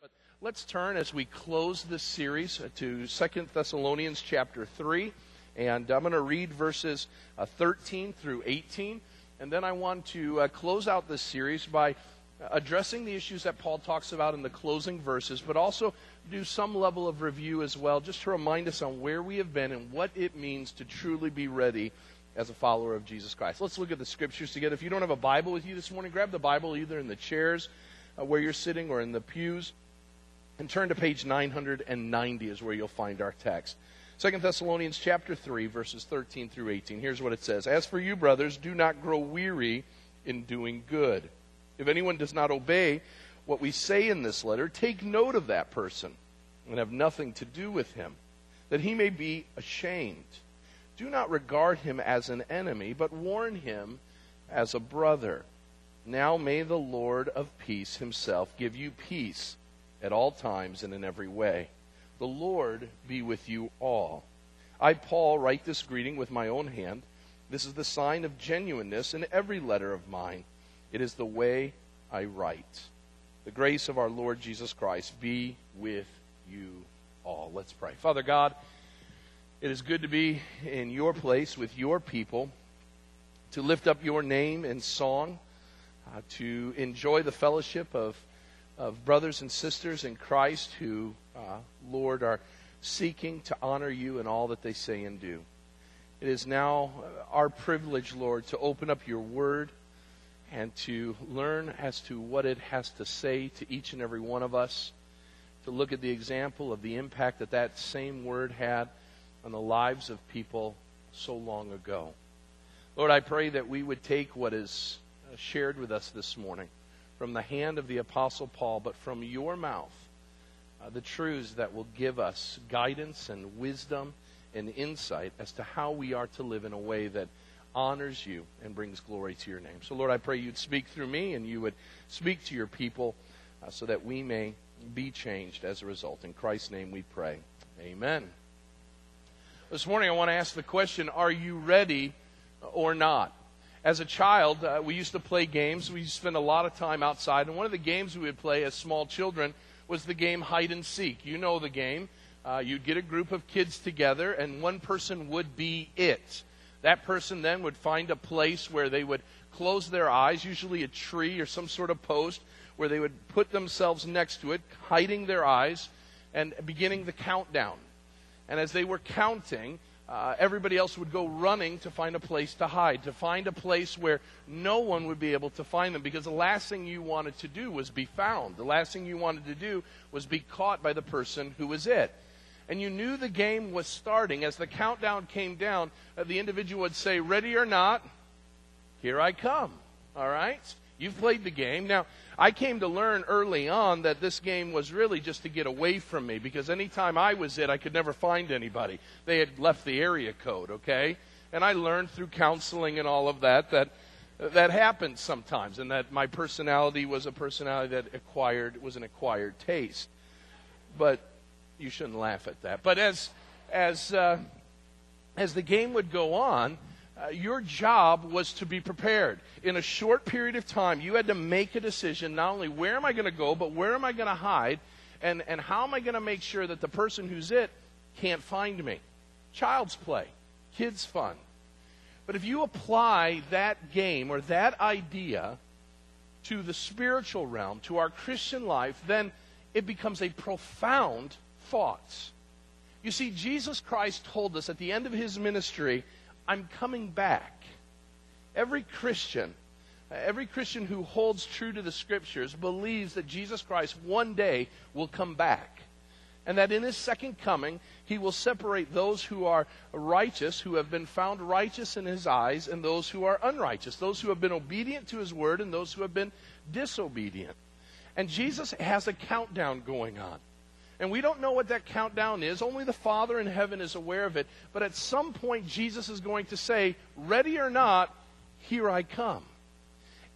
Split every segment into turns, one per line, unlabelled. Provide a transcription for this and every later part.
But let's turn as we close this series to Second Thessalonians chapter 3. And I'm going to read verses uh, 13 through 18. And then I want to uh, close out this series by addressing the issues that Paul talks about in the closing verses, but also do some level of review as well, just to remind us on where we have been and what it means to truly be ready as a follower of Jesus Christ. Let's look at the scriptures together. If you don't have a Bible with you this morning, grab the Bible either in the chairs uh, where you're sitting or in the pews and turn to page 990 is where you'll find our text. 2 Thessalonians chapter 3 verses 13 through 18. Here's what it says. As for you brothers, do not grow weary in doing good. If anyone does not obey what we say in this letter, take note of that person and have nothing to do with him, that he may be ashamed. Do not regard him as an enemy, but warn him as a brother. Now may the Lord of peace himself give you peace at all times and in every way. The Lord be with you all. I, Paul, write this greeting with my own hand. This is the sign of genuineness in every letter of mine. It is the way I write. The grace of our Lord Jesus Christ be with you all. Let's pray. Father God, it is good to be in your place with your people, to lift up your name in song, uh, to enjoy the fellowship of, of brothers and sisters in Christ who, uh, Lord, are seeking to honor you in all that they say and do. It is now our privilege, Lord, to open up your word and to learn as to what it has to say to each and every one of us, to look at the example of the impact that that same word had on the lives of people so long ago. Lord, I pray that we would take what is shared with us this morning from the hand of the Apostle Paul, but from your mouth, uh, the truths that will give us guidance and wisdom and insight as to how we are to live in a way that honors you and brings glory to your name. So, Lord, I pray you'd speak through me and you would speak to your people uh, so that we may be changed as a result. In Christ's name we pray. Amen. This morning I want to ask the question Are you ready or not? As a child, uh, we used to play games. We spend a lot of time outside. And one of the games we would play as small children was the game hide and seek. You know the game. Uh, you'd get a group of kids together, and one person would be it. That person then would find a place where they would close their eyes, usually a tree or some sort of post, where they would put themselves next to it, hiding their eyes, and beginning the countdown. And as they were counting, uh, everybody else would go running to find a place to hide, to find a place where no one would be able to find them, because the last thing you wanted to do was be found. The last thing you wanted to do was be caught by the person who was it and you knew the game was starting, as the countdown came down, uh, the individual would say, Ready or not, here I come. All right? You've played the game. Now, I came to learn early on that this game was really just to get away from me because anytime I was it, I could never find anybody. They had left the area code, okay? And I learned through counseling and all of that that that happened sometimes and that my personality was a personality that acquired was an acquired taste. But you shouldn't laugh at that. But as as uh, as the game would go on, uh, your job was to be prepared. In a short period of time, you had to make a decision not only where am I going to go, but where am I going to hide, and, and how am I going to make sure that the person who's it can't find me. Child's play, kids' fun. But if you apply that game or that idea to the spiritual realm, to our Christian life, then it becomes a profound thoughts. You see, Jesus Christ told us at the end of his ministry, I'm coming back. Every Christian, every Christian who holds true to the scriptures believes that Jesus Christ one day will come back. And that in his second coming, he will separate those who are righteous, who have been found righteous in his eyes, and those who are unrighteous, those who have been obedient to his word, and those who have been disobedient. And Jesus has a countdown going on. And we don't know what that countdown is. Only the Father in heaven is aware of it. But at some point, Jesus is going to say, Ready or not, here I come.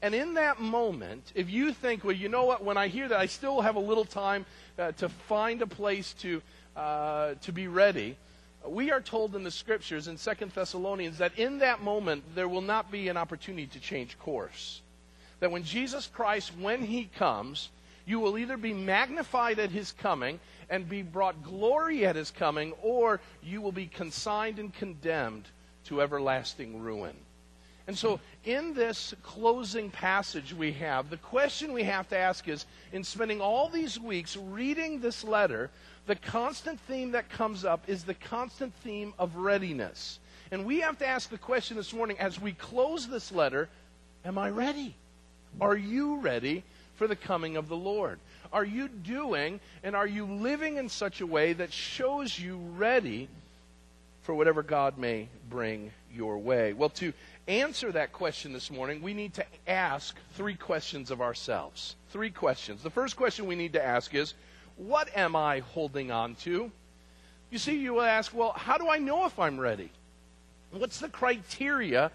And in that moment, if you think, well, you know what, when I hear that, I still have a little time uh, to find a place to, uh, to be ready. We are told in the scriptures in Second Thessalonians that in that moment, there will not be an opportunity to change course. That when Jesus Christ, when he comes, You will either be magnified at his coming and be brought glory at his coming, or you will be consigned and condemned to everlasting ruin. And so, in this closing passage we have, the question we have to ask is in spending all these weeks reading this letter, the constant theme that comes up is the constant theme of readiness. And we have to ask the question this morning as we close this letter Am I ready? Are you ready for the coming of the Lord? Are you doing and are you living in such a way that shows you ready for whatever God may bring your way? Well, to answer that question this morning, we need to ask three questions of ourselves. Three questions. The first question we need to ask is What am I holding on to? You see, you will ask, Well, how do I know if I'm ready? What's the criteria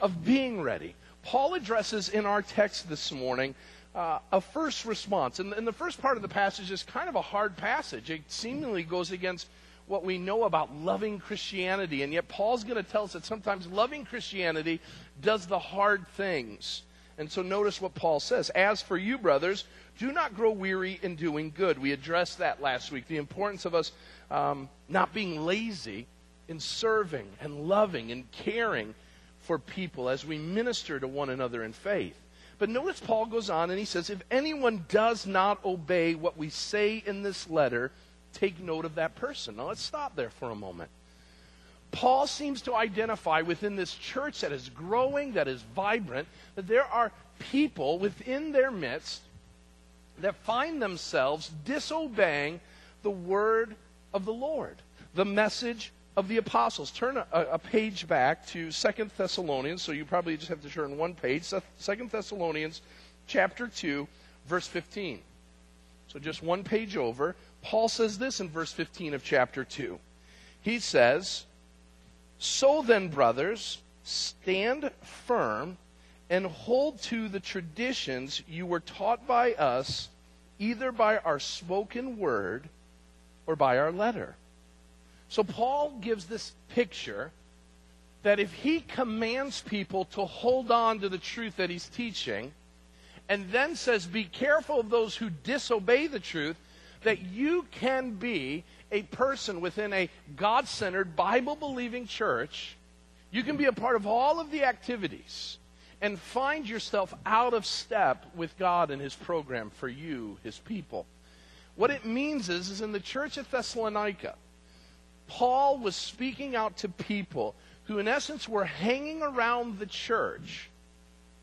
of being ready? Paul addresses in our text this morning uh, a first response. And, and the first part of the passage is kind of a hard passage. It seemingly goes against what we know about loving Christianity. And yet, Paul's going to tell us that sometimes loving Christianity does the hard things. And so, notice what Paul says. As for you, brothers, do not grow weary in doing good. We addressed that last week. The importance of us um, not being lazy in serving and loving and caring for people as we minister to one another in faith. But notice Paul goes on and he says, If anyone does not obey what we say in this letter, take note of that person. Now let's stop there for a moment. Paul seems to identify within this church that is growing, that is vibrant, that there are people within their midst that find themselves disobeying the word of the Lord, the message of the apostles. Turn a, a, page back to Second Thessalonians, so you probably just have to turn one page. Second Thessalonians chapter 2, verse 15. So just one page over. Paul says this in verse 15 of chapter 2. He says, So then, brothers, stand firm and hold to the traditions you were taught by us, either by our spoken word or by our letter so Paul gives this picture that if he commands people to hold on to the truth that he's teaching, and then says, Be careful of those who disobey the truth, that you can be a person within a God centered, Bible believing church. You can be a part of all of the activities and find yourself out of step with God and His program for you, His people. What it means is, is in the church at Thessalonica, Paul was speaking out to people who, in essence, were hanging around the church,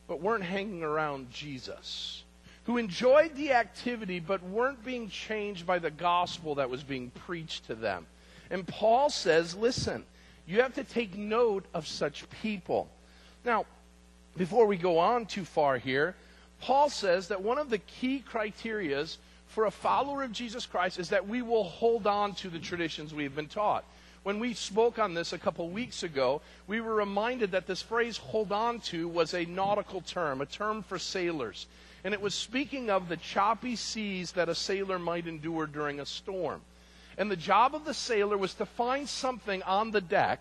but weren't hanging around Jesus. Who enjoyed the activity, but weren't being changed by the gospel that was being preached to them. And Paul says, listen, you have to take note of such people. Now, before we go on too far here, Paul says that one of the key criterias for a follower of Jesus Christ is that we will hold on to the traditions we've been taught. When we spoke on this a couple weeks ago, we were reminded that this phrase hold on to was a nautical term, a term for sailors. And it was speaking of the choppy seas that a sailor might endure during a storm. And the job of the sailor was to find something on the deck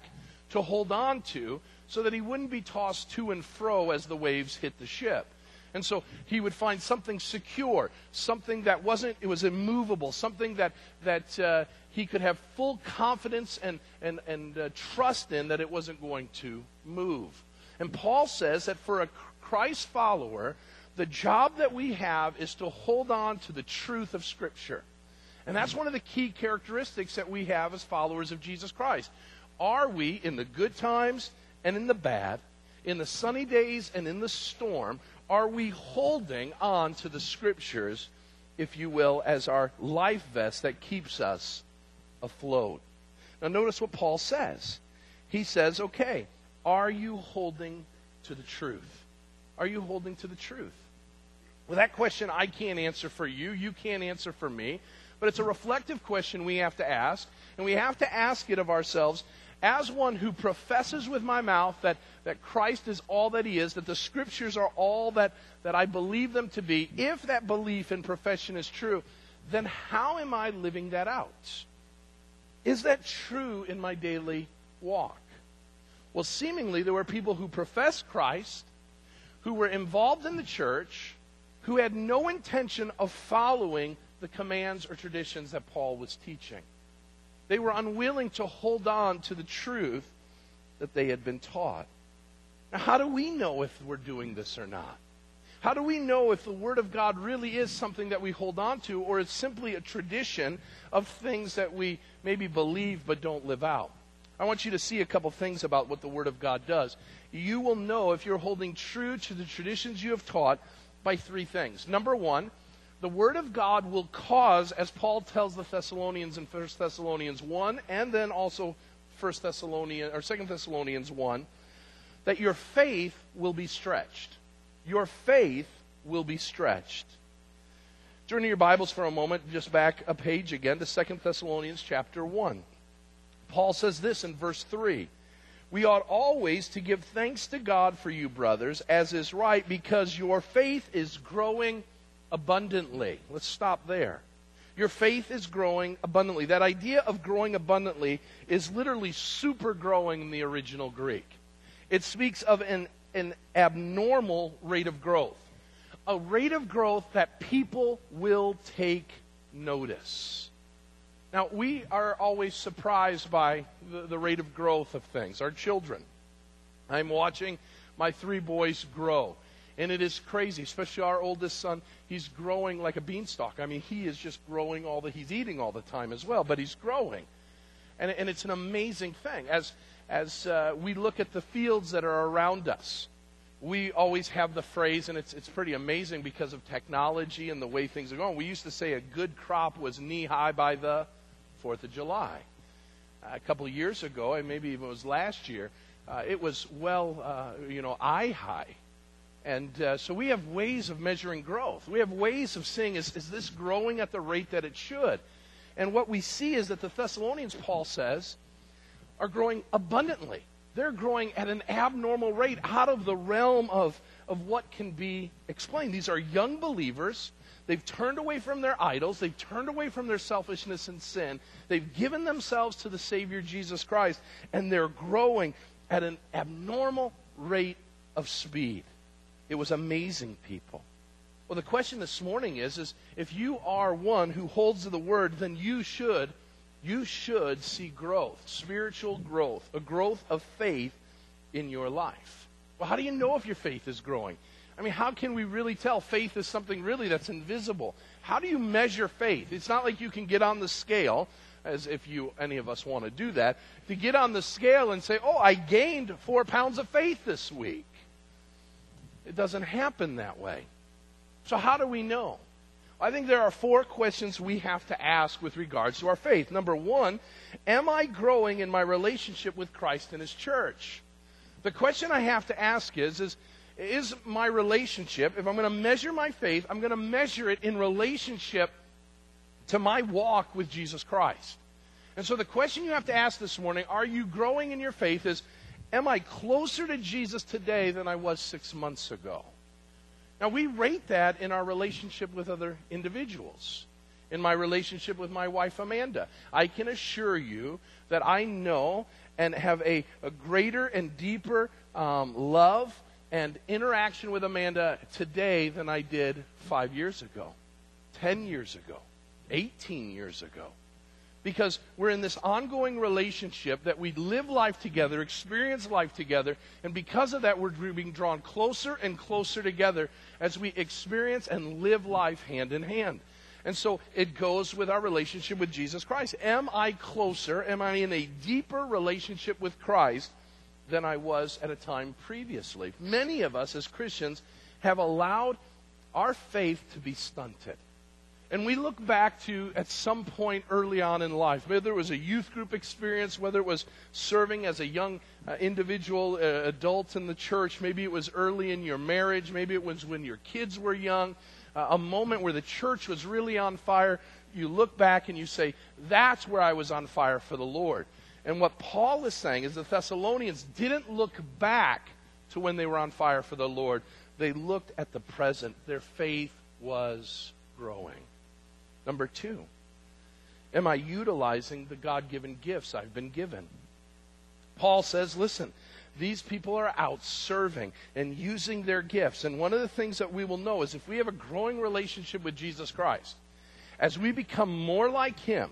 to hold on to so that he wouldn't be tossed to and fro as the waves hit the ship. And so he would find something secure, something that wasn't, it was immovable, something that, that uh, he could have full confidence and, and, and uh, trust in that it wasn't going to move. And Paul says that for a Christ follower, the job that we have is to hold on to the truth of Scripture. And that's one of the key characteristics that we have as followers of Jesus Christ. Are we, in the good times and in the bad, in the sunny days and in the storm, are we holding on to the scriptures, if you will, as our life vest that keeps us afloat? Now, notice what Paul says. He says, okay, are you holding to the truth? Are you holding to the truth? Well, that question I can't answer for you. You can't answer for me. But it's a reflective question we have to ask. And we have to ask it of ourselves as one who professes with my mouth that, that Christ is all that he is, that the scriptures are all that, that I believe them to be, if that belief and profession is true, then how am I living that out? Is that true in my daily walk? Well, seemingly there were people who professed Christ, who were involved in the church, who had no intention of following the commands or traditions that Paul was teaching. They were unwilling to hold on to the truth that they had been taught. Now, how do we know if we're doing this or not? How do we know if the Word of God really is something that we hold on to, or it's simply a tradition of things that we maybe believe but don't live out? I want you to see a couple things about what the Word of God does. You will know if you're holding true to the traditions you have taught by three things. Number one, the Word of God will cause, as Paul tells the Thessalonians in 1 Thessalonians 1, and then also 1 Thessalonians or 2 Thessalonians 1, that your faith will be stretched. Your faith will be stretched. Turn to your Bibles for a moment, just back a page again to 2 Thessalonians chapter 1. Paul says this in verse 3 We ought always to give thanks to God for you, brothers, as is right, because your faith is growing abundantly. Let's stop there. Your faith is growing abundantly. That idea of growing abundantly is literally super growing in the original Greek. It speaks of an, an abnormal rate of growth, a rate of growth that people will take notice. Now, we are always surprised by the, the rate of growth of things, our children. I'm watching my three boys grow. And it is crazy, especially our oldest son. He's growing like a beanstalk. I mean, he is just growing all the, he's eating all the time as well, but he's growing. And, and it's an amazing thing. As, as uh, we look at the fields that are around us, we always have the phrase, and it's, it's pretty amazing because of technology and the way things are going. We used to say a good crop was knee high by the 4th of July. Uh, a couple of years ago, and maybe even it was last year, uh, it was well, uh, you know, eye high. And uh, so we have ways of measuring growth. We have ways of seeing is, is this growing at the rate that it should? And what we see is that the Thessalonians, Paul says, are growing abundantly. They're growing at an abnormal rate out of the realm of, of what can be explained. These are young believers They've turned away from their idols. They've turned away from their selfishness and sin. They've given themselves to the Savior Jesus Christ, and they're growing at an abnormal rate of speed. It was amazing, people. Well, the question this morning is, is if you are one who holds to the word, then you should, you should see growth, spiritual growth, a growth of faith in your life. Well, how do you know if your faith is growing? I mean, how can we really tell? Faith is something really that's invisible. How do you measure faith? It's not like you can get on the scale, as if you any of us want to do that, to get on the scale and say, "Oh, I gained four pounds of faith this week." It doesn't happen that way. So how do we know? I think there are four questions we have to ask with regards to our faith. Number one, am I growing in my relationship with Christ and His church? The question I have to ask is, is is my relationship, if I'm going to measure my faith, I'm going to measure it in relationship to my walk with Jesus Christ. And so the question you have to ask this morning, are you growing in your faith, is am I closer to Jesus today than I was six months ago? Now, we rate that in our relationship with other individuals. In my relationship with my wife, Amanda, I can assure you that I know and have a, a greater and deeper um, love and interaction with Amanda today than I did five years ago, 10 years ago, 18 years ago. Because we're in this ongoing relationship that we live life together, experience life together, and because of that, we're being drawn closer and closer together as we experience and live life hand in hand. And so it goes with our relationship with Jesus Christ. Am I closer? Am I in a deeper relationship with Christ than I was at a time previously. Many of us as Christians have allowed our faith to be stunted. And we look back to at some point early on in life, whether it was a youth group experience, whether it was serving as a young uh, individual uh, adult in the church, maybe it was early in your marriage, maybe it was when your kids were young, uh, a moment where the church was really on fire. You look back and you say, That's where I was on fire for the Lord. And what Paul is saying is the Thessalonians didn't look back to when they were on fire for the Lord. They looked at the present. Their faith was growing. Number two, am I utilizing the God given gifts I've been given? Paul says, listen, these people are out serving and using their gifts. And one of the things that we will know is if we have a growing relationship with Jesus Christ, as we become more like Him,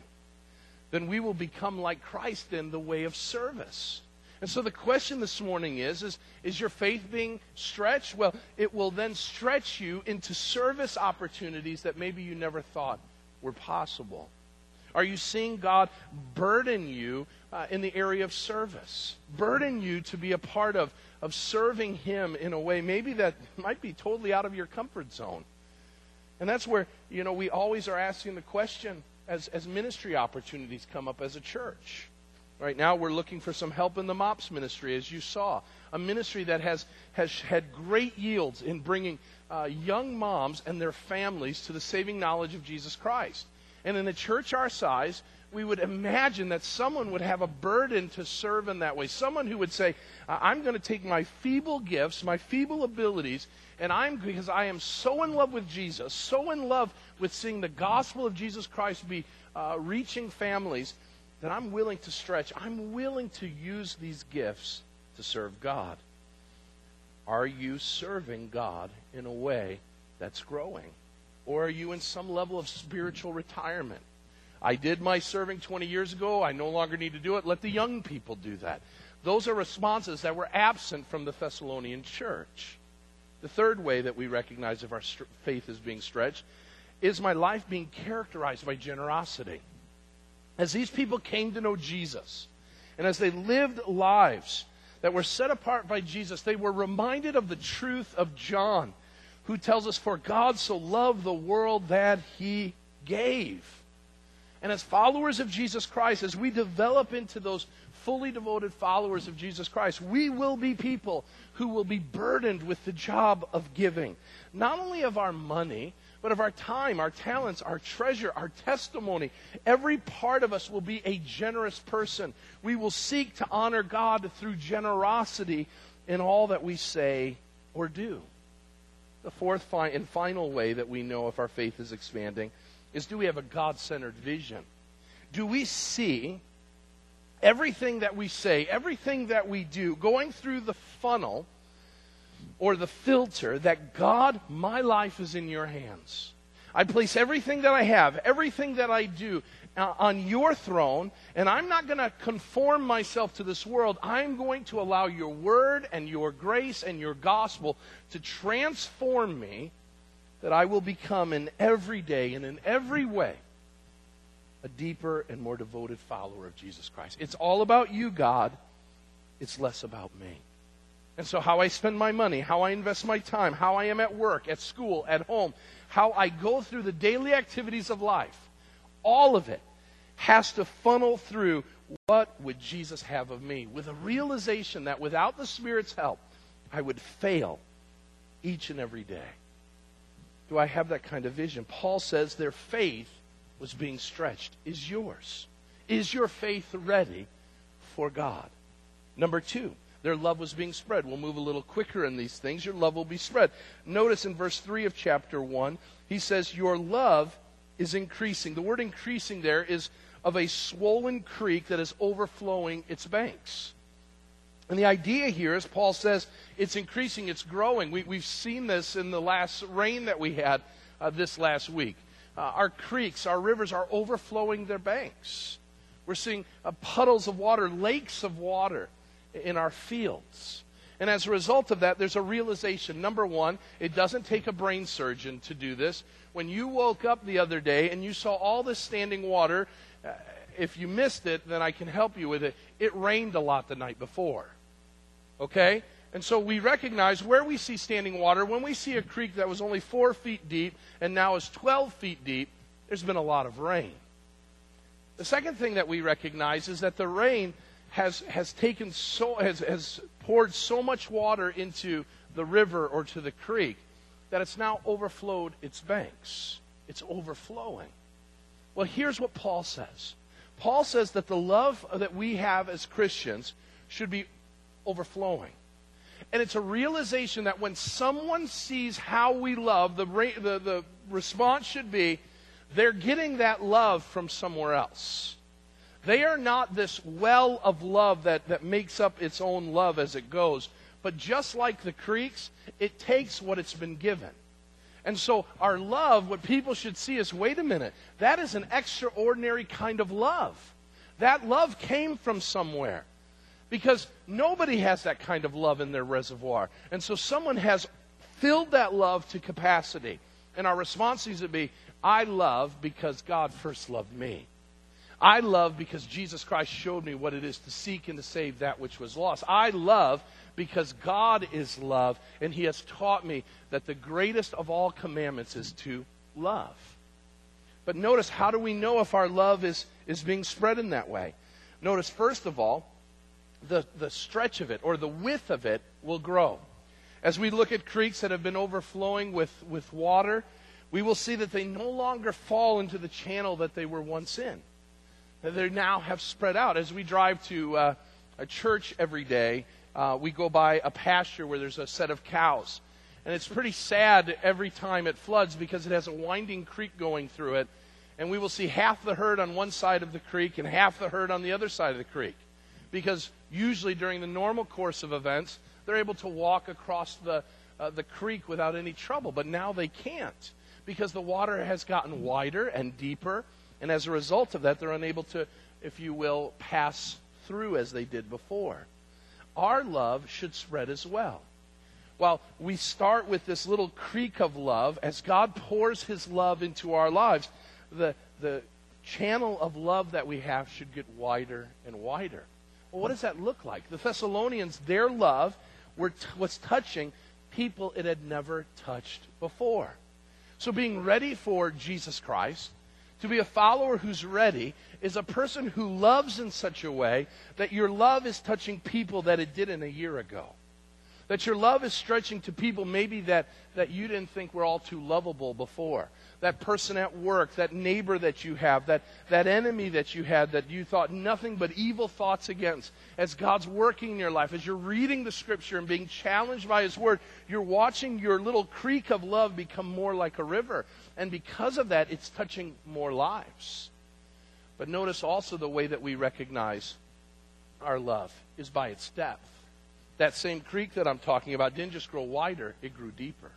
then we will become like Christ in the way of service. And so the question this morning is, is, is your faith being stretched? Well, it will then stretch you into service opportunities that maybe you never thought were possible. Are you seeing God burden you uh, in the area of service? Burden you to be a part of, of serving Him in a way maybe that might be totally out of your comfort zone. And that's where, you know, we always are asking the question as, as ministry opportunities come up as a church. Right now, we're looking for some help in the MOPS ministry, as you saw. A ministry that has, has had great yields in bringing uh, young moms and their families to the saving knowledge of Jesus Christ. And in a church our size, we would imagine that someone would have a burden to serve in that way. Someone who would say, I'm going to take my feeble gifts, my feeble abilities, and I'm, because I am so in love with Jesus, so in love with seeing the gospel of Jesus Christ be uh, reaching families, that I'm willing to stretch. I'm willing to use these gifts to serve God. Are you serving God in a way that's growing? Or are you in some level of spiritual retirement? I did my serving 20 years ago. I no longer need to do it. Let the young people do that. Those are responses that were absent from the Thessalonian church. The third way that we recognize if our faith is being stretched is my life being characterized by generosity. As these people came to know Jesus, and as they lived lives that were set apart by Jesus, they were reminded of the truth of John, who tells us, For God so loved the world that he gave. And as followers of Jesus Christ, as we develop into those fully devoted followers of Jesus Christ, we will be people who will be burdened with the job of giving, not only of our money, but of our time, our talents, our treasure, our testimony. Every part of us will be a generous person. We will seek to honor God through generosity in all that we say or do. The fourth and final way that we know if our faith is expanding is do we have a God centered vision? Do we see everything that we say, everything that we do, going through the funnel or the filter that God, my life is in your hands? I place everything that I have, everything that I do uh, on your throne, and I'm not going to conform myself to this world. I'm going to allow your word and your grace and your gospel to transform me that I will become in every day and in every way a deeper and more devoted follower of Jesus Christ. It's all about you, God. It's less about me. And so, how I spend my money, how I invest my time, how I am at work, at school, at home, how I go through the daily activities of life, all of it has to funnel through what would Jesus have of me? With a realization that without the Spirit's help, I would fail each and every day do I have that kind of vision? Paul says their faith was being stretched. Is yours? Is your faith ready for God? Number two, their love was being spread. We'll move a little quicker in these things. Your love will be spread. Notice in verse 3 of chapter 1, he says, Your love is increasing. The word increasing there is of a swollen creek that is overflowing its banks. And the idea here is Paul says it's increasing, it's growing. We, have seen this in the last rain that we had uh, this last week. Uh, our creeks, our rivers are overflowing their banks. We're seeing uh, puddles of water, lakes of water in our fields. And as a result of that, there's a realization. Number one, it doesn't take a brain surgeon to do this. When you woke up the other day and you saw all this standing water, uh, if you missed it, then I can help you with it. It rained a lot the night before. Okay? And so we recognize where we see standing water, when we see a creek that was only four feet deep and now is 12 feet deep, there's been a lot of rain. The second thing that we recognize is that the rain has, has taken so, has, has poured so much water into the river or to the creek that it's now overflowed its banks. It's overflowing. Well, here's what Paul says. Paul says that the love that we have as Christians should be overflowing. And it's a realization that when someone sees how we love, the, the, the response should be they're getting that love from somewhere else. They are not this well of love that, that makes up its own love as it goes. But just like the creeks, it takes what it's been given. And so our love, what people should see is wait a minute, that is an extraordinary kind of love. That love came from somewhere. Because nobody has that kind of love in their reservoir. And so someone has filled that love to capacity. And our response needs to be I love because God first loved me. I love because Jesus Christ showed me what it is to seek and to save that which was lost. I love because God is love, and He has taught me that the greatest of all commandments is to love. But notice, how do we know if our love is, is being spread in that way? Notice, first of all, the, the stretch of it or the width of it will grow. As we look at creeks that have been overflowing with, with water, we will see that they no longer fall into the channel that they were once in. They now have spread out. As we drive to uh, a church every day, uh, we go by a pasture where there's a set of cows. And it's pretty sad every time it floods because it has a winding creek going through it. And we will see half the herd on one side of the creek and half the herd on the other side of the creek. Because usually during the normal course of events, they're able to walk across the, uh, the creek without any trouble. But now they can't because the water has gotten wider and deeper. And as a result of that, they're unable to, if you will, pass through as they did before. Our love should spread as well. While we start with this little creek of love, as God pours his love into our lives, the, the channel of love that we have should get wider and wider. Well, what does that look like? The Thessalonians, their love were t- was touching people it had never touched before. So being ready for Jesus Christ, to be a follower who's ready, is a person who loves in such a way that your love is touching people that it didn't a year ago. That your love is stretching to people maybe that, that you didn't think were all too lovable before that person at work, that neighbor that you have, that, that enemy that you had that you thought nothing but evil thoughts against. As God's working in your life, as you're reading the scripture and being challenged by His word, you're watching your little creek of love become more like a river. And because of that, it's touching more lives. But notice also the way that we recognize our love is by its depth. That same creek that I'm talking about didn't just grow wider, it grew deeper.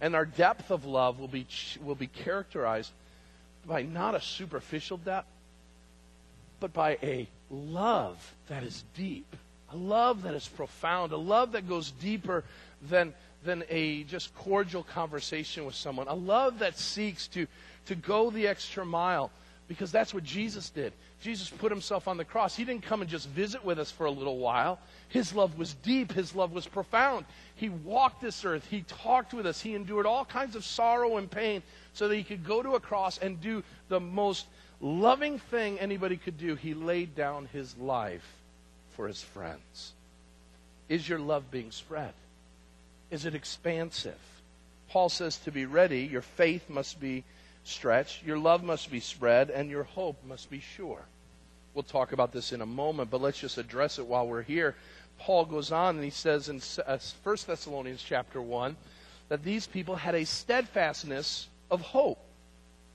And our depth of love will be, will be characterized by not a superficial depth, but by a love that is deep, a love that is profound, a love that goes deeper than, than a just cordial conversation with someone, a love that seeks to, to go the extra mile because that's what Jesus did. Jesus put himself on the cross. He didn't come and just visit with us for a little while. His love was deep, his love was profound. He walked this earth, he talked with us, he endured all kinds of sorrow and pain so that he could go to a cross and do the most loving thing anybody could do. He laid down his life for his friends. Is your love being spread? Is it expansive? Paul says to be ready, your faith must be stretched, your love must be spread, and your hope must be sure. We'll talk about this in a moment, but let's just address it while we're here. Paul goes on and he says in 1 uh, Thessalonians chapter 1 that these people had a steadfastness of hope.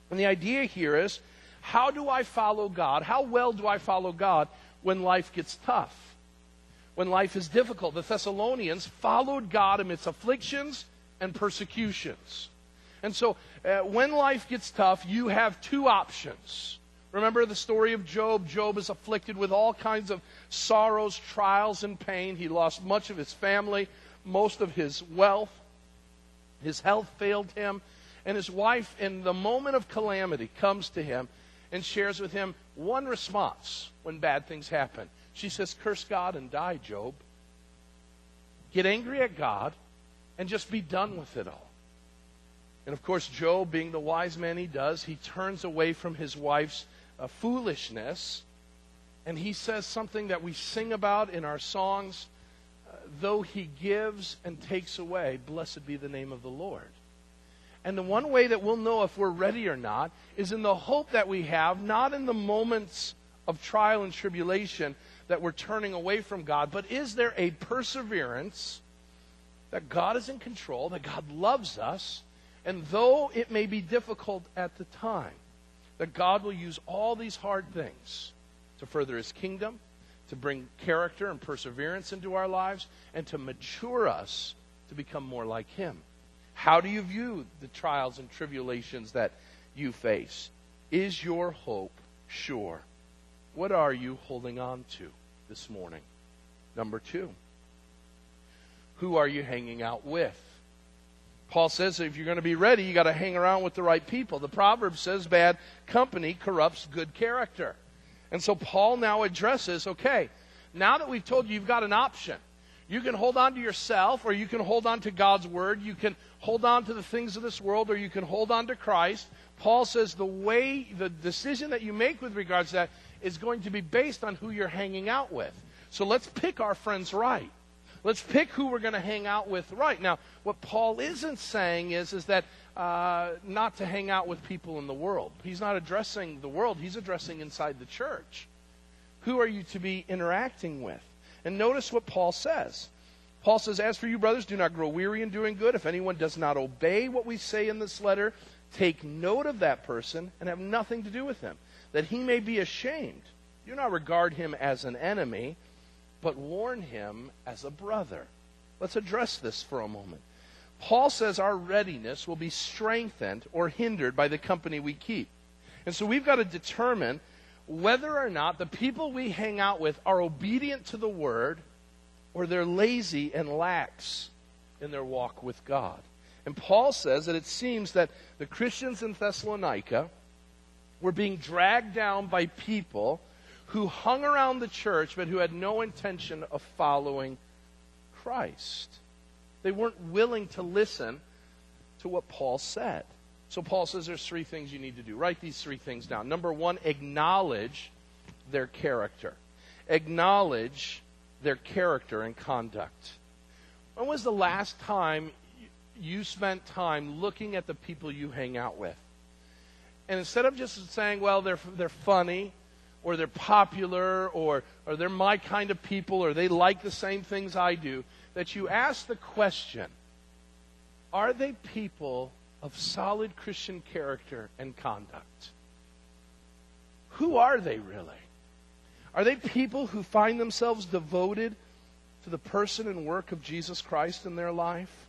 And the idea here is how do I follow God? How well do I follow God when life gets tough? When life is difficult? The Thessalonians followed God amidst afflictions and persecutions. And so uh, when life gets tough, you have two options. Remember the story of Job? Job is afflicted with all kinds of sorrows, trials, and pain. He lost much of his family, most of his wealth. His health failed him. And his wife, in the moment of calamity, comes to him and shares with him one response when bad things happen. She says, Curse God and die, Job. Get angry at God and just be done with it all. And of course, Job, being the wise man he does, he turns away from his wife's uh, foolishness and he says something that we sing about in our songs uh, though he gives and takes away, blessed be the name of the Lord. And the one way that we'll know if we're ready or not is in the hope that we have, not in the moments of trial and tribulation that we're turning away from God, but is there a perseverance that God is in control, that God loves us, and though it may be difficult at the time, that God will use all these hard things to further his kingdom, to bring character and perseverance into our lives, and to mature us to become more like him. How do you view the trials and tribulations that you face? Is your hope sure? What are you holding on to this morning? Number two, who are you hanging out with? Paul says if you're going to be ready, you got to hang around with the right people. The proverb says bad company corrupts good character. And so Paul now addresses okay, now that we've told you you've got an option, you can hold on to yourself or you can hold on to God's word. You can hold on to the things of this world or you can hold on to Christ. Paul says the way, the decision that you make with regards to that is going to be based on who you're hanging out with. So let's pick our friends right. Let's pick who we're going to hang out with right. Now, what Paul isn't saying is, is that uh, not to hang out with people in the world. He's not addressing the world, he's addressing inside the church. Who are you to be interacting with? And notice what Paul says. Paul says, As for you, brothers, do not grow weary in doing good. If anyone does not obey what we say in this letter, take note of that person and have nothing to do with him, that he may be ashamed. Do not regard him as an enemy but warn him as a brother. Let's address this for a moment. Paul says our readiness will be strengthened or hindered by the company we keep. And so we've got to determine whether or not the people we hang out with are obedient to the word or they're lazy and lax in their walk with God. And Paul says that it seems that the Christians in Thessalonica were being dragged down by people who hung around the church but who had no intention of following Christ. They weren't willing to listen to what Paul said. So Paul says there's three things you need to do. Write these three things down. Number one, acknowledge their character. Acknowledge their character and conduct. When was the last time you spent time looking at the people you hang out with? And instead of just saying, well, they're, they're funny, or they're popular or, or they're my kind of people or they like the same things I do, that you ask the question are they people of solid Christian character and conduct? Who are they really? Are they people who find themselves devoted to the person and work of Jesus Christ in their life?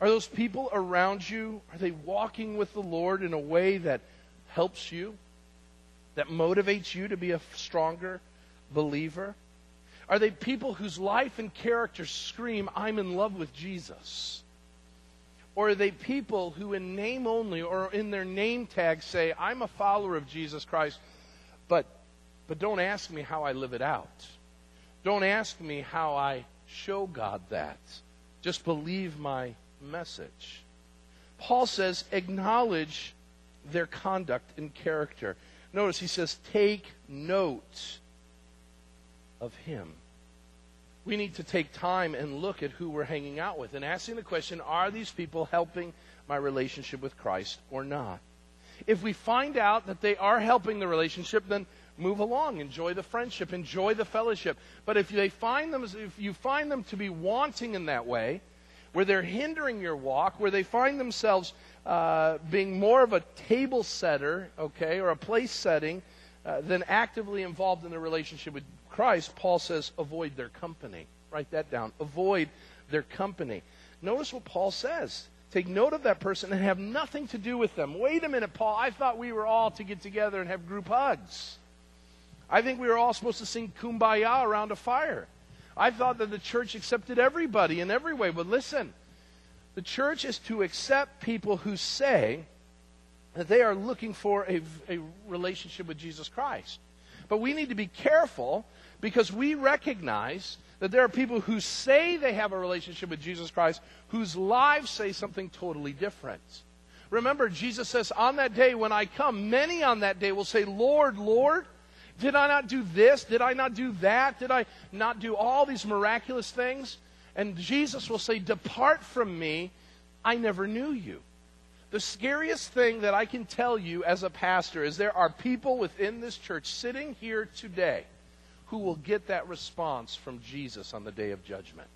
Are those people around you, are they walking with the Lord in a way that helps you? That motivates you to be a stronger believer? Are they people whose life and character scream, I'm in love with Jesus? Or are they people who, in name only or in their name tag, say, I'm a follower of Jesus Christ, but, but don't ask me how I live it out? Don't ask me how I show God that. Just believe my message. Paul says, acknowledge their conduct and character. Notice he says, take note of him. We need to take time and look at who we're hanging out with and asking the question are these people helping my relationship with Christ or not? If we find out that they are helping the relationship, then move along, enjoy the friendship, enjoy the fellowship. But if they find them, if you find them to be wanting in that way, where they're hindering your walk, where they find themselves uh, being more of a table setter, okay, or a place setting uh, than actively involved in the relationship with Christ, Paul says, avoid their company. Write that down. Avoid their company. Notice what Paul says. Take note of that person and have nothing to do with them. Wait a minute, Paul. I thought we were all to get together and have group hugs. I think we were all supposed to sing kumbaya around a fire. I thought that the church accepted everybody in every way. But listen, the church is to accept people who say that they are looking for a, a relationship with Jesus Christ. But we need to be careful because we recognize that there are people who say they have a relationship with Jesus Christ whose lives say something totally different. Remember, Jesus says, On that day when I come, many on that day will say, Lord, Lord, did I not do this? Did I not do that? Did I not do all these miraculous things? And Jesus will say, Depart from me, I never knew you. The scariest thing that I can tell you as a pastor is there are people within this church sitting here today who will get that response from Jesus on the day of judgment.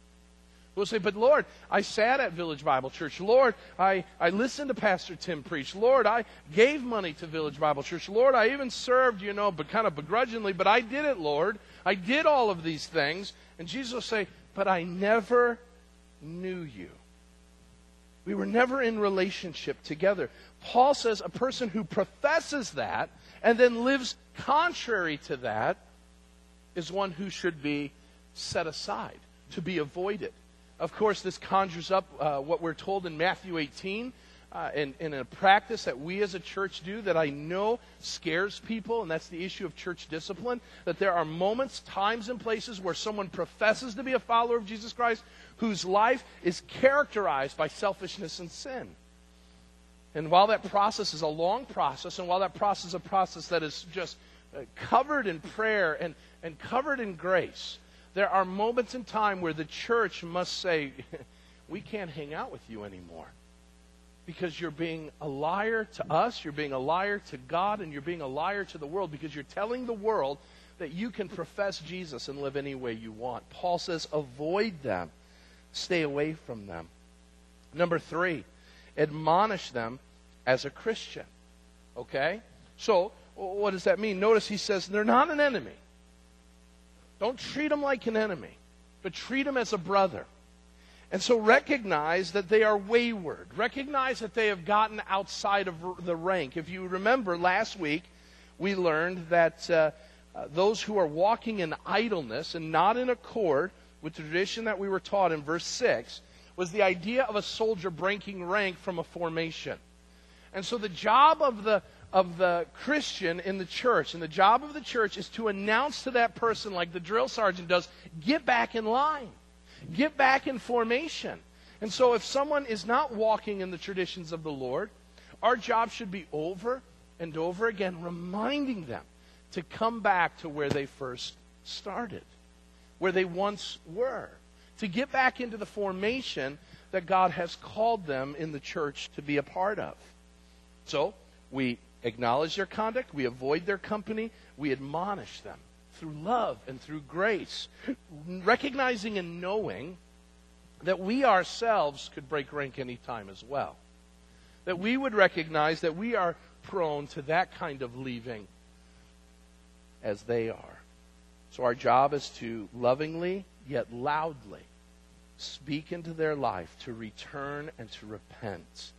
We'll say, but Lord, I sat at Village Bible Church. Lord, I, I listened to Pastor Tim preach. Lord, I gave money to Village Bible Church. Lord, I even served, you know, but kind of begrudgingly, but I did it, Lord. I did all of these things. And Jesus will say, but I never knew you. We were never in relationship together. Paul says a person who professes that and then lives contrary to that is one who should be set aside, to be avoided. Of course, this conjures up uh, what we're told in Matthew 18, uh, in, in a practice that we as a church do that I know scares people, and that's the issue of church discipline. That there are moments, times, and places where someone professes to be a follower of Jesus Christ whose life is characterized by selfishness and sin. And while that process is a long process, and while that process is a process that is just uh, covered in prayer and, and covered in grace, there are moments in time where the church must say, we can't hang out with you anymore. Because you're being a liar to us, you're being a liar to God, and you're being a liar to the world because you're telling the world that you can profess Jesus and live any way you want. Paul says, avoid them, stay away from them. Number three, admonish them as a Christian. Okay? So, what does that mean? Notice he says they're not an enemy. Don't treat them like an enemy, but treat them as a brother. And so recognize that they are wayward. Recognize that they have gotten outside of the rank. If you remember last week, we learned that uh, uh, those who are walking in idleness and not in accord with the tradition that we were taught in verse 6 was the idea of a soldier breaking rank from a formation. And so the job of the of the Christian in the church, and the job of the church is to announce to that person, like the drill sergeant does, get back in line, get back in formation. And so, if someone is not walking in the traditions of the Lord, our job should be over and over again reminding them to come back to where they first started, where they once were, to get back into the formation that God has called them in the church to be a part of. So, we acknowledge their conduct, we avoid their company, we admonish them through love and through grace, recognizing and knowing that we ourselves could break rank any time as well. That we would recognize that we are prone to that kind of leaving as they are. So our job is to lovingly yet loudly speak into their life to return and to repent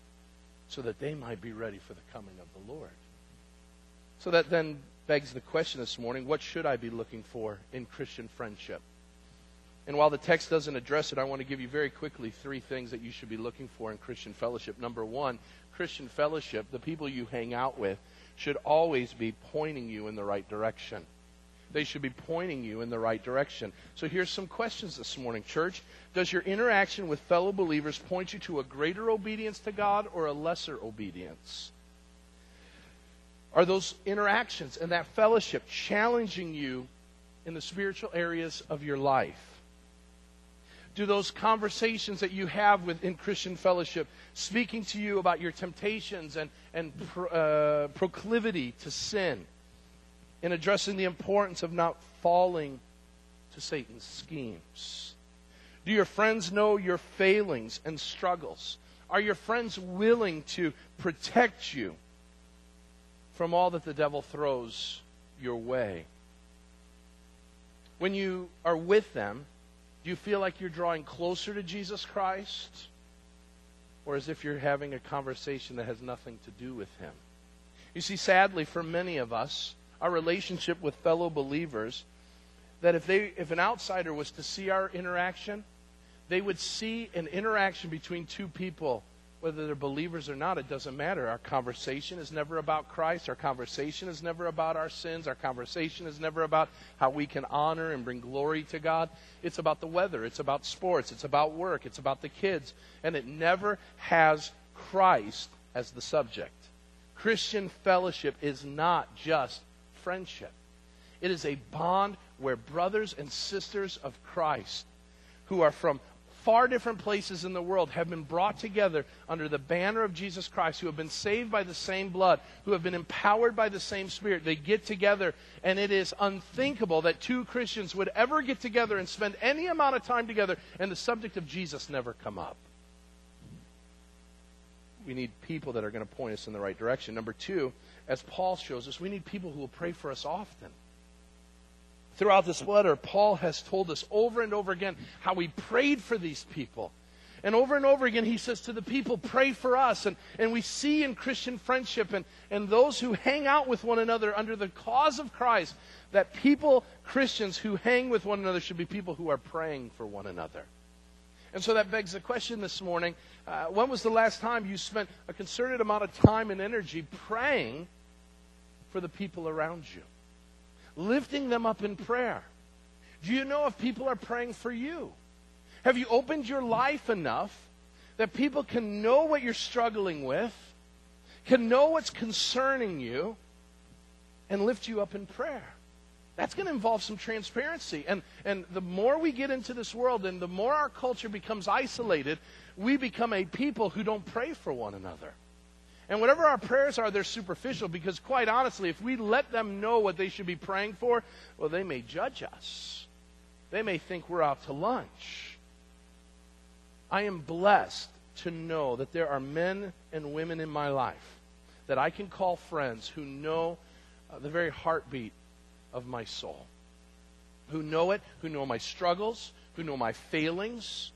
so that they might be ready for the coming of the Lord. So that then begs the question this morning what should I be looking for in Christian friendship? And while the text doesn't address it, I want to give you very quickly three things that you should be looking for in Christian fellowship. Number one, Christian fellowship, the people you hang out with, should always be pointing you in the right direction. They should be pointing you in the right direction. So here's some questions this morning, church. Does your interaction with fellow believers point you to a greater obedience to God or a lesser obedience? Are those interactions and that fellowship challenging you in the spiritual areas of your life? Do those conversations that you have within Christian fellowship speaking to you about your temptations and, and uh, proclivity to sin? In addressing the importance of not falling to Satan's schemes? Do your friends know your failings and struggles? Are your friends willing to protect you from all that the devil throws your way? When you are with them, do you feel like you're drawing closer to Jesus Christ? Or as if you're having a conversation that has nothing to do with Him? You see, sadly, for many of us, our relationship with fellow believers, that if, they, if an outsider was to see our interaction, they would see an interaction between two people, whether they're believers or not, it doesn't matter. Our conversation is never about Christ. Our conversation is never about our sins. Our conversation is never about how we can honor and bring glory to God. It's about the weather. It's about sports. It's about work. It's about the kids. And it never has Christ as the subject. Christian fellowship is not just friendship, it is a bond where brothers and sisters of Christ who are from far different places in the world have been brought together under the banner of Jesus Christ, who have been saved by the same blood, who have been empowered by the same Spirit. They get together, and it is unthinkable that two Christians would ever get together and spend any amount of time together and the subject of Jesus never come up. We need people that are going to point us in the right direction. Number two, as Paul shows us, we need people who will pray for us often. Throughout this letter, Paul has told us over and over again how he prayed for these people. And over and over again, he says to the people, pray for us. And, and we see in Christian friendship and, and those who hang out with one another under the cause of Christ that people, Christians who hang with one another, should be people who are praying for one another. And so that begs the question this morning uh, when was the last time you spent a concerted amount of time and energy praying for the people around you? Lifting them up in prayer. Do you know if people are praying for you? Have you opened your life enough that people can know what you're struggling with, can know what's concerning you, and lift you up in prayer? That's going to involve some transparency. And, and the more we get into this world and the more our culture becomes isolated, we become a people who don't pray for one another. And whatever our prayers are, they're superficial because, quite honestly, if we let them know what they should be praying for, well, they may judge us. They may think we're out to lunch. I am blessed to know that there are men and women in my life that I can call friends who know uh, the very heartbeat of my soul, who know it, who know my struggles, who know my failings,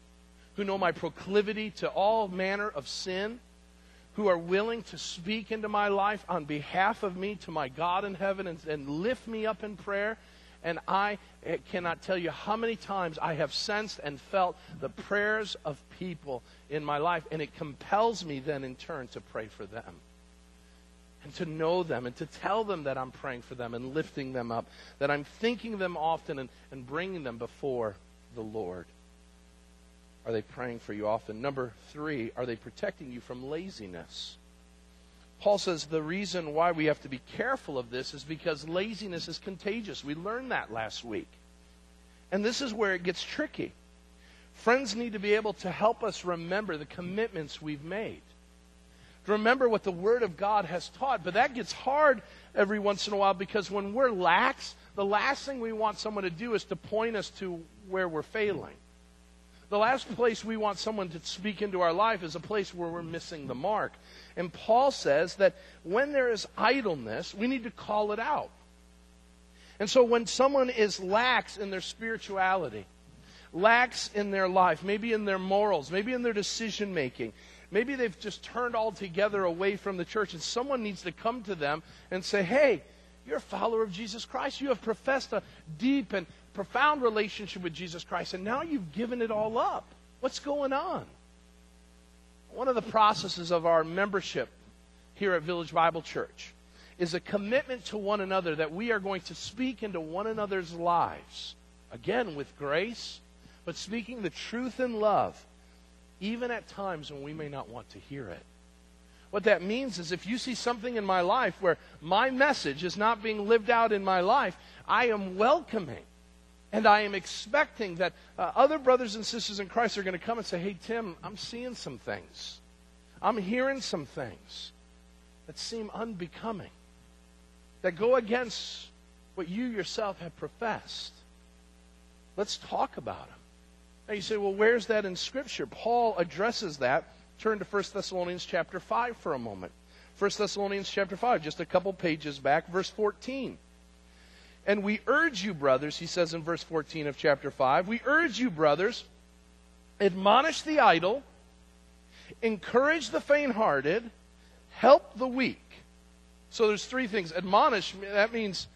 who know my proclivity to all manner of sin, who are willing to speak into my life on behalf of me to my God in heaven and, and lift me up in prayer and I eh, cannot tell you how many times I have sensed and felt the prayers of people in my life. And it compels me then in turn to pray for them. And to know them and to tell them that I'm praying for them and lifting them up. That I'm thinking them often and, and bringing them before the Lord. Are they praying for you often? Number three, are they protecting you from laziness? Paul says the reason why we have to be careful of this is because laziness is contagious. We learned that last week. And this is where it gets tricky. Friends need to be able to help us remember the commitments we've made. To remember what the Word of God has taught. But that gets hard every once in a while because when we're lax, the last thing we want someone to do is to point us to where we're failing. The last place we want someone to speak into our life is a place where we're missing the mark. And Paul says that when there is idleness, we need to call it out. And so when someone is lax in their spirituality, lax in their life, maybe in their morals, maybe in their decision making, maybe they've just turned altogether away from the church, and someone needs to come to them and say, hey, you're a follower of Jesus Christ. You have professed a deep and profound relationship with Jesus Christ, and now you've given it all up. What's going on? One of the processes of our membership here at Village Bible Church is a commitment to one another that we are going to speak into one another's lives. Again, with grace, but speaking the truth in love, even at times when we may not want to hear it. What that means is if you see something in my life where my message is not being lived out in my life, I am welcoming and I am expecting that uh, other brothers and sisters in Christ are going to come and say, Hey, Tim, I'm seeing some things. I'm hearing some things that seem unbecoming, that go against what you yourself have professed. Let's talk about them. Now you say, well, where's that in Scripture? Paul addresses that. Turn to 1 Thessalonians chapter 5 for a moment. 1 Thessalonians chapter 5, just a couple pages back, verse 14. And we urge you, brothers, he says in verse 14 of chapter 5, we urge you, brothers, admonish the idle, encourage the faint hearted, help the weak. So there's three things. Admonish, that means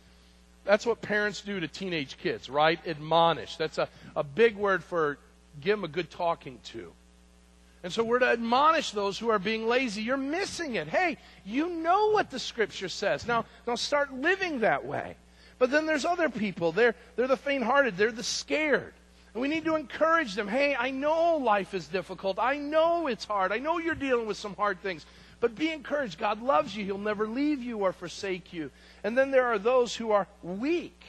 that's what parents do to teenage kids, right? Admonish. That's a, a big word for give them a good talking to. And so we're to admonish those who are being lazy. You're missing it. Hey, you know what the scripture says. Now, now start living that way. But then there's other people. They're, they're the faint hearted, they're the scared. And we need to encourage them. Hey, I know life is difficult. I know it's hard. I know you're dealing with some hard things. But be encouraged. God loves you. He'll never leave you or forsake you. And then there are those who are weak.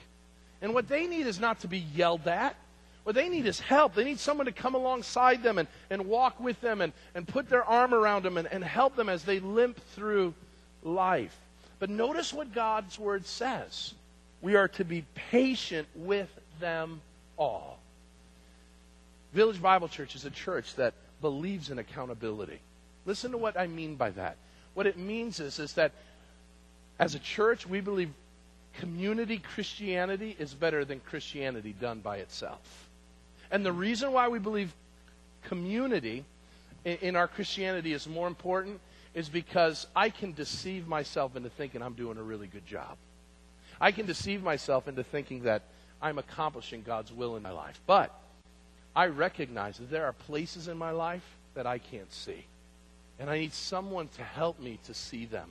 And what they need is not to be yelled at. What they need is help. They need someone to come alongside them and, and walk with them and, and put their arm around them and, and help them as they limp through life. But notice what God's word says. We are to be patient with them all. Village Bible Church is a church that believes in accountability. Listen to what I mean by that. What it means is, is that as a church, we believe community Christianity is better than Christianity done by itself. And the reason why we believe community in, in our Christianity is more important is because I can deceive myself into thinking I'm doing a really good job. I can deceive myself into thinking that I'm accomplishing God's will in my life. But I recognize that there are places in my life that I can't see. And I need someone to help me to see them.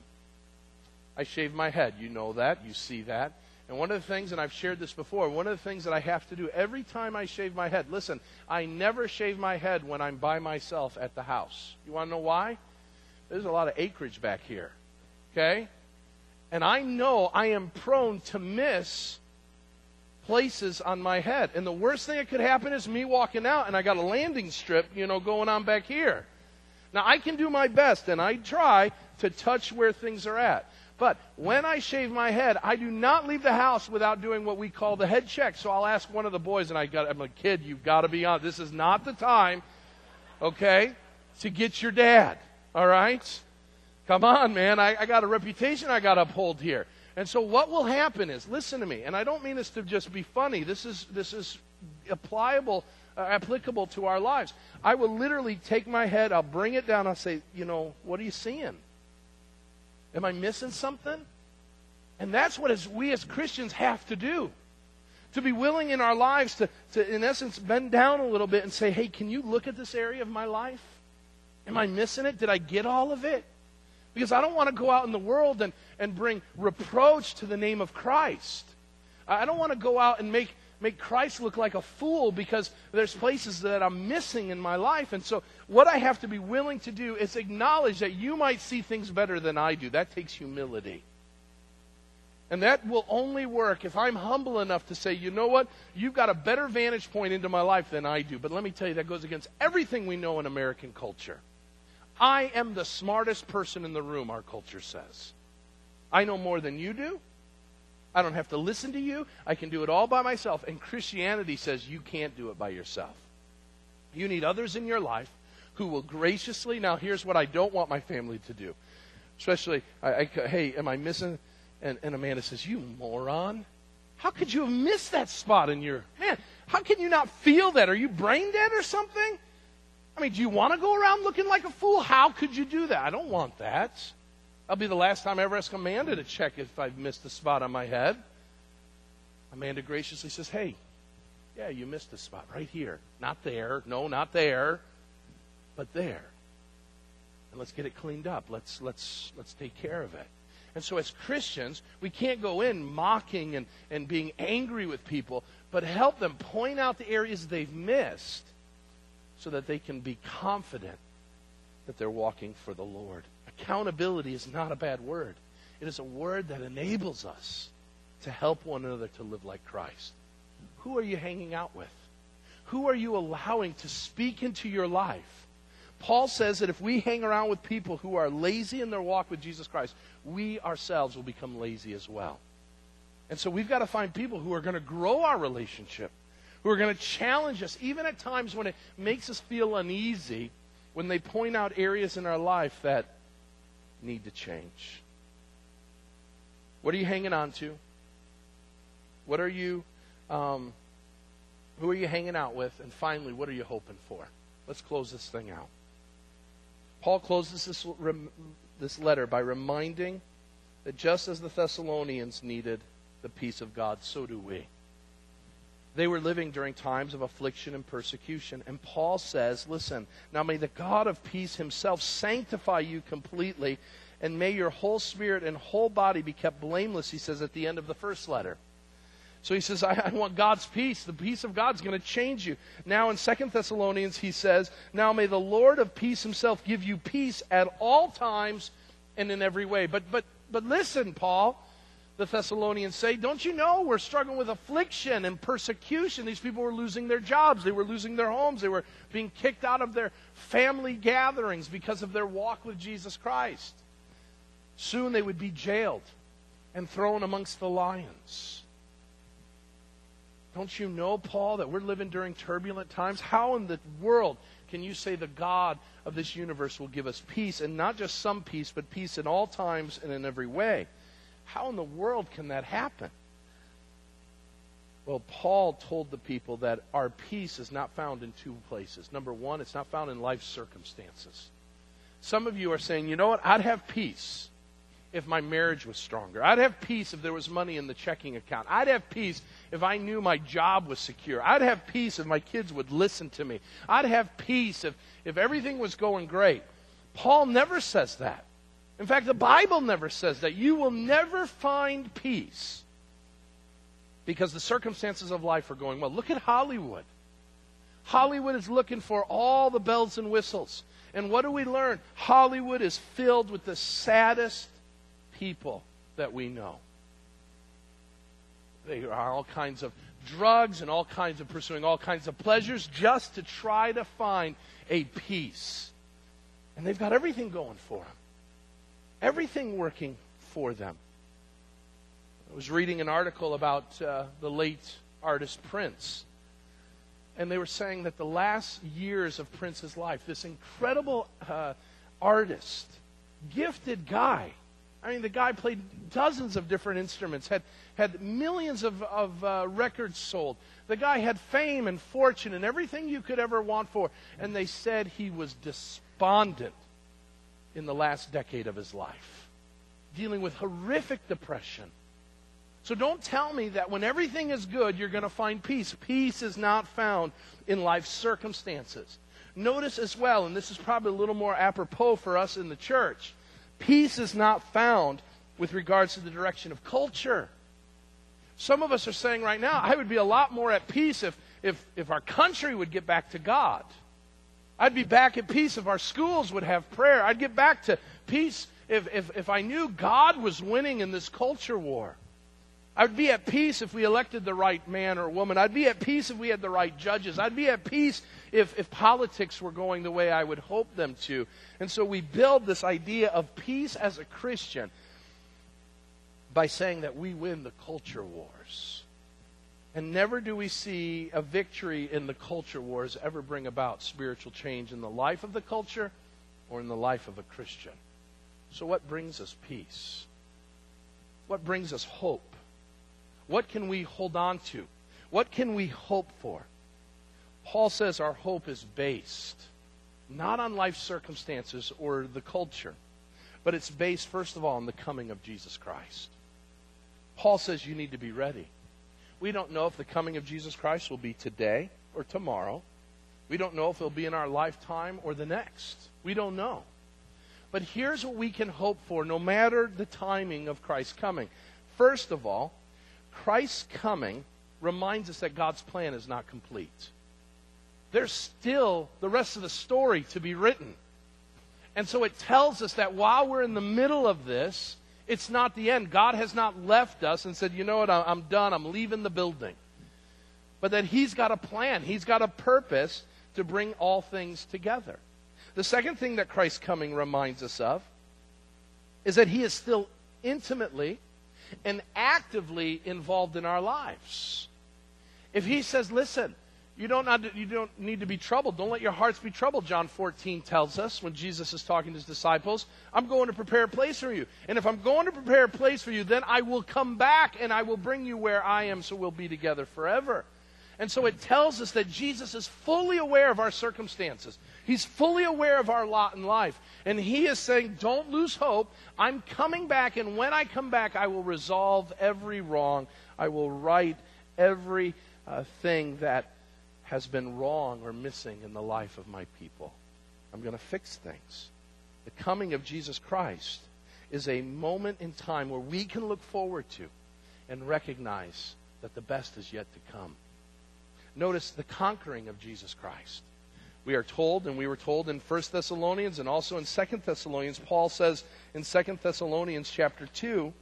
I shave my head. You know that. You see that. And one of the things, and I've shared this before, one of the things that I have to do every time I shave my head, listen, I never shave my head when I'm by myself at the house. You want to know why? There's a lot of acreage back here. Okay? And I know I am prone to miss places on my head. And the worst thing that could happen is me walking out and I got a landing strip, you know, going on back here. Now, I can do my best and I try to touch where things are at. But when I shave my head, I do not leave the house without doing what we call the head check. So I'll ask one of the boys, and I got, I'm a kid, you've got to be on. This is not the time, okay, to get your dad. All right? Come on, man. I, I got a reputation I got to uphold here. And so what will happen is, listen to me, and I don't mean this to just be funny. This is this is applicable uh, applicable to our lives. I will literally take my head, I'll bring it down, I'll say, you know, what are you seeing? Am I missing something? And that's what as we as Christians have to do. To be willing in our lives to, to, in essence, bend down a little bit and say, hey, can you look at this area of my life? Am I missing it? Did I get all of it? Because I don't want to go out in the world and, and bring reproach to the name of Christ. I don't want to go out and make, make Christ look like a fool because there's places that I'm missing in my life. And so, what I have to be willing to do is acknowledge that you might see things better than I do. That takes humility. And that will only work if I'm humble enough to say, you know what? You've got a better vantage point into my life than I do. But let me tell you, that goes against everything we know in American culture. I am the smartest person in the room, our culture says. I know more than you do. I don't have to listen to you. I can do it all by myself. And Christianity says you can't do it by yourself. You need others in your life who will graciously. Now, here's what I don't want my family to do. Especially, I, I, hey, am I missing? And, and Amanda says, You moron. How could you have missed that spot in your. Man, how can you not feel that? Are you brain dead or something? I mean, do you want to go around looking like a fool? How could you do that? I don't want that. That'll be the last time I ever ask Amanda to check if I've missed a spot on my head. Amanda graciously says, Hey, yeah, you missed a spot right here. Not there. No, not there. But there. And let's get it cleaned up. Let's let's let's take care of it. And so as Christians, we can't go in mocking and, and being angry with people, but help them point out the areas they've missed so that they can be confident that they're walking for the Lord. Accountability is not a bad word, it is a word that enables us to help one another to live like Christ. Who are you hanging out with? Who are you allowing to speak into your life? Paul says that if we hang around with people who are lazy in their walk with Jesus Christ, we ourselves will become lazy as well. And so we've got to find people who are going to grow our relationship who are going to challenge us, even at times when it makes us feel uneasy, when they point out areas in our life that need to change. What are you hanging on to? What are you, um, who are you hanging out with? And finally, what are you hoping for? Let's close this thing out. Paul closes this, this letter by reminding that just as the Thessalonians needed the peace of God, so do we. They were living during times of affliction and persecution. And Paul says, listen, now may the God of peace himself sanctify you completely, and may your whole spirit and whole body be kept blameless, he says at the end of the first letter. So he says, I, I want God's peace. The peace of God's going to change you. Now in Second Thessalonians, he says, Now may the Lord of peace himself give you peace at all times and in every way. But, but, but listen, Paul, the Thessalonians say, Don't you know we're struggling with affliction and persecution? These people were losing their jobs, they were losing their homes, they were being kicked out of their family gatherings because of their walk with Jesus Christ. Soon they would be jailed and thrown amongst the lions. Don't you know, Paul, that we're living during turbulent times? How in the world can you say the God of this universe will give us peace, and not just some peace, but peace in all times and in every way? How in the world can that happen? Well, Paul told the people that our peace is not found in two places. Number one, it's not found in life circumstances. Some of you are saying, you know what, I'd have peace if my marriage was stronger. I'd have peace if there was money in the checking account. I'd have peace if I knew my job was secure. I'd have peace if my kids would listen to me. I'd have peace if, if everything was going great. Paul never says that. In fact, the Bible never says that. You will never find peace because the circumstances of life are going well. Look at Hollywood. Hollywood is looking for all the bells and whistles. And what do we learn? Hollywood is filled with the saddest people that we know. They are all kinds of drugs and all kinds of pursuing all kinds of pleasures just to try to find a peace. And they've got everything going for them, everything working for them. I was reading an article about uh, the late artist Prince. And they were saying that the last years of Prince's life, this incredible uh, artist, gifted guy, I mean, the guy played dozens of different instruments, had, had millions of, of uh, records sold. The guy had fame and fortune and everything you could ever want for. And they said he was despondent in the last decade of his life, dealing with horrific depression. So don't tell me that when everything is good, you're going to find peace. Peace is not found in life's circumstances. Notice as well, and this is probably a little more apropos for us in the church Peace is not found with regards to the direction of culture. Some of us are saying right now, I would be a lot more at peace if, if, if our country would get back to God. I'd be back at peace if our schools would have prayer. I'd get back to peace if, if, if I knew God was winning in this culture war. I'd be at peace if we elected the right man or woman. I'd be at peace if we had the right judges. I'd be at peace if, if politics were going the way I would hope them to. And so we build this idea of peace as a Christian by saying that we win the culture wars. And never do we see a victory in the culture wars ever bring about spiritual change in the life of the culture or in the life of a Christian. So, what brings us peace? What brings us hope? What can we hold on to? What can we hope for? Paul says our hope is based not on life circumstances or the culture, but it's based, first of all, on the coming of Jesus Christ. Paul says you need to be ready. We don't know if the coming of Jesus Christ will be today or tomorrow. We don't know if it'll be in our lifetime or the next. We don't know. But here's what we can hope for no matter the timing of Christ's coming. First of all, Christ's coming reminds us that God's plan is not complete. There's still the rest of the story to be written. And so it tells us that while we're in the middle of this, it's not the end. God has not left us and said, you know what, I'm done, I'm leaving the building. But that He's got a plan, He's got a purpose to bring all things together. The second thing that Christ's coming reminds us of is that He is still intimately and actively involved in our lives. If he says, listen, you don't, not, you don't need to be troubled. Don't let your hearts be troubled, John 14 tells us when Jesus is talking to his disciples. I'm going to prepare a place for you. And if I'm going to prepare a place for you, then I will come back and I will bring you where I am so we'll be together forever. And so it tells us that Jesus is fully aware of our circumstances. He's fully aware of our lot in life. And he is saying, Don't lose hope. I'm coming back, and when I come back, I will resolve every wrong. I will right every uh, thing that has been wrong or missing in the life of my people. I'm going to fix things. The coming of Jesus Christ is a moment in time where we can look forward to and recognize that the best is yet to come. Notice the conquering of Jesus Christ. We are told, and we were told in 1 Thessalonians and also in 2 Thessalonians, Paul says in 2 Thessalonians chapter 2,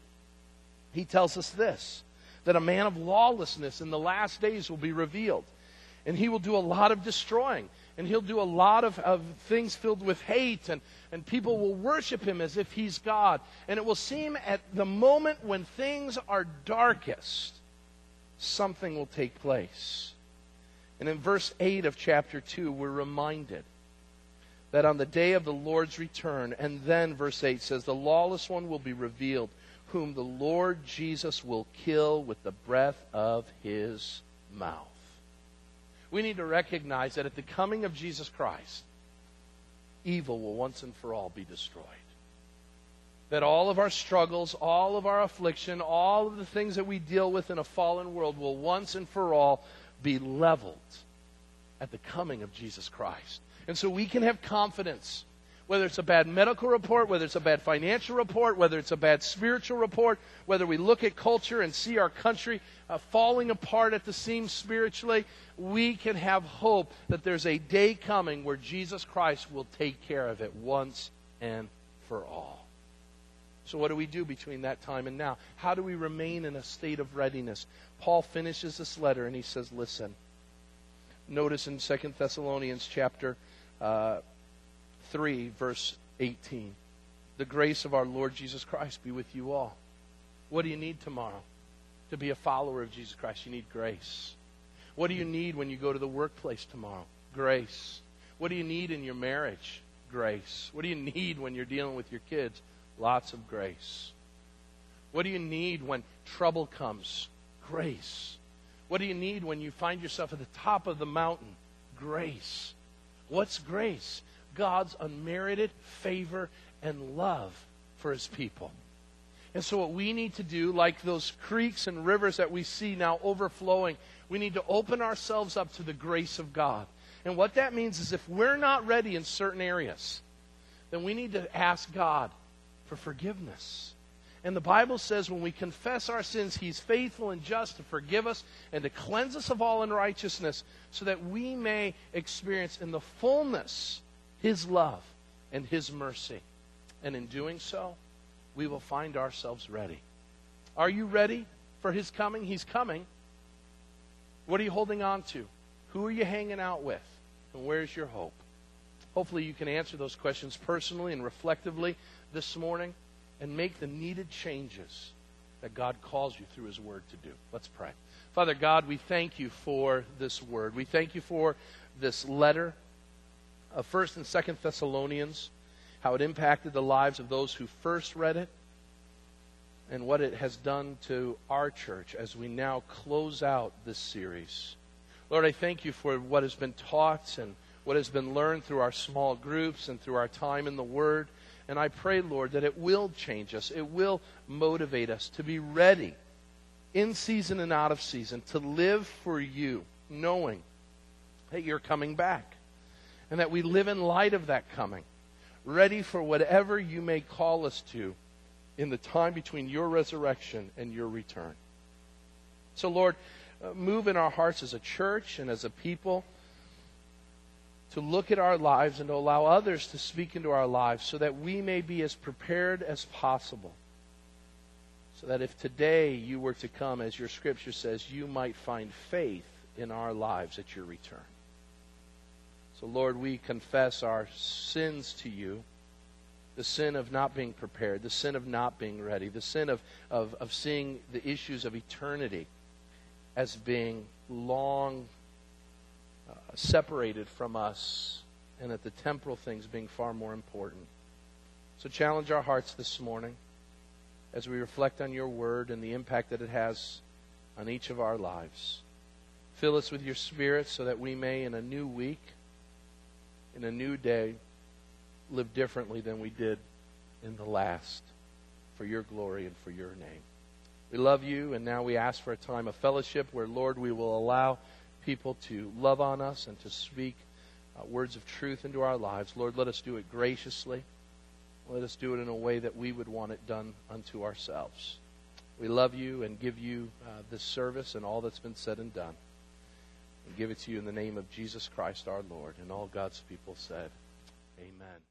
he tells us this that a man of lawlessness in the last days will be revealed. And he will do a lot of destroying. And he'll do a lot of, of things filled with hate. And, and people will worship him as if he's God. And it will seem at the moment when things are darkest, something will take place. And in verse 8 of chapter 2, we're reminded that on the day of the Lord's return, and then verse 8 says, the lawless one will be revealed whom the Lord Jesus will kill with the breath of his mouth. We need to recognize that at the coming of Jesus Christ, evil will once and for all be destroyed. That all of our struggles, all of our affliction, all of the things that we deal with in a fallen world will once and for all be leveled at the coming of Jesus Christ. And so we can have confidence whether it's a bad medical report, whether it's a bad financial report, whether it's a bad spiritual report, whether we look at culture and see our country uh, falling apart at the seams spiritually, we can have hope that there's a day coming where Jesus Christ will take care of it once and for all. So, what do we do between that time and now? How do we remain in a state of readiness? Paul finishes this letter and he says, Listen. Notice in 2 Thessalonians chapter uh, 3, verse 18. The grace of our Lord Jesus Christ be with you all. What do you need tomorrow? To be a follower of Jesus Christ, you need grace. What do you need when you go to the workplace tomorrow? Grace. What do you need in your marriage? Grace. What do you need when you're dealing with your kids? Lots of grace. What do you need when trouble comes? Grace. What do you need when you find yourself at the top of the mountain? Grace. What's grace? God's unmerited favor and love for his people. And so, what we need to do, like those creeks and rivers that we see now overflowing, we need to open ourselves up to the grace of God. And what that means is if we're not ready in certain areas, then we need to ask God for forgiveness. And the Bible says when we confess our sins, He's faithful and just to forgive us and to cleanse us of all unrighteousness so that we may experience in the fullness his love and His mercy. And in doing so, we will find ourselves ready. Are you ready for His coming? He's coming. What are you holding on to? Who are you hanging out with? And where's your hope? Hopefully, you can answer those questions personally and reflectively this morning and make the needed changes that God calls you through His Word to do. Let's pray. Father God, we thank you for this Word. We thank you for this letter of 1st and 2nd Thessalonians, how it impacted the lives of those who first read it, and what it has done to our church as we now close out this series. Lord, I thank you for what has been taught and what has been learned through our small groups and through our time in the Word. And I pray, Lord, that it will change us. It will motivate us to be ready in season and out of season, to live for you, knowing that you're coming back and that we live in light of that coming, ready for whatever you may call us to in the time between your resurrection and your return. So, Lord, uh, move in our hearts as a church and as a people to look at our lives and to allow others to speak into our lives so that we may be as prepared as possible. So that if today you were to come, as your scripture says, you might find faith in our lives at your return. So, Lord, we confess our sins to you the sin of not being prepared, the sin of not being ready, the sin of, of, of seeing the issues of eternity as being long uh, separated from us, and that the temporal things being far more important. So, challenge our hearts this morning as we reflect on your word and the impact that it has on each of our lives. Fill us with your spirit so that we may, in a new week, in a new day, live differently than we did in the last for your glory and for your name. We love you, and now we ask for a time of fellowship where, Lord, we will allow people to love on us and to speak uh, words of truth into our lives. Lord, let us do it graciously. Let us do it in a way that we would want it done unto ourselves. We love you and give you uh, this service and all that's been said and done and give it to you in the name of Jesus Christ our Lord. And all God's people said, Amen.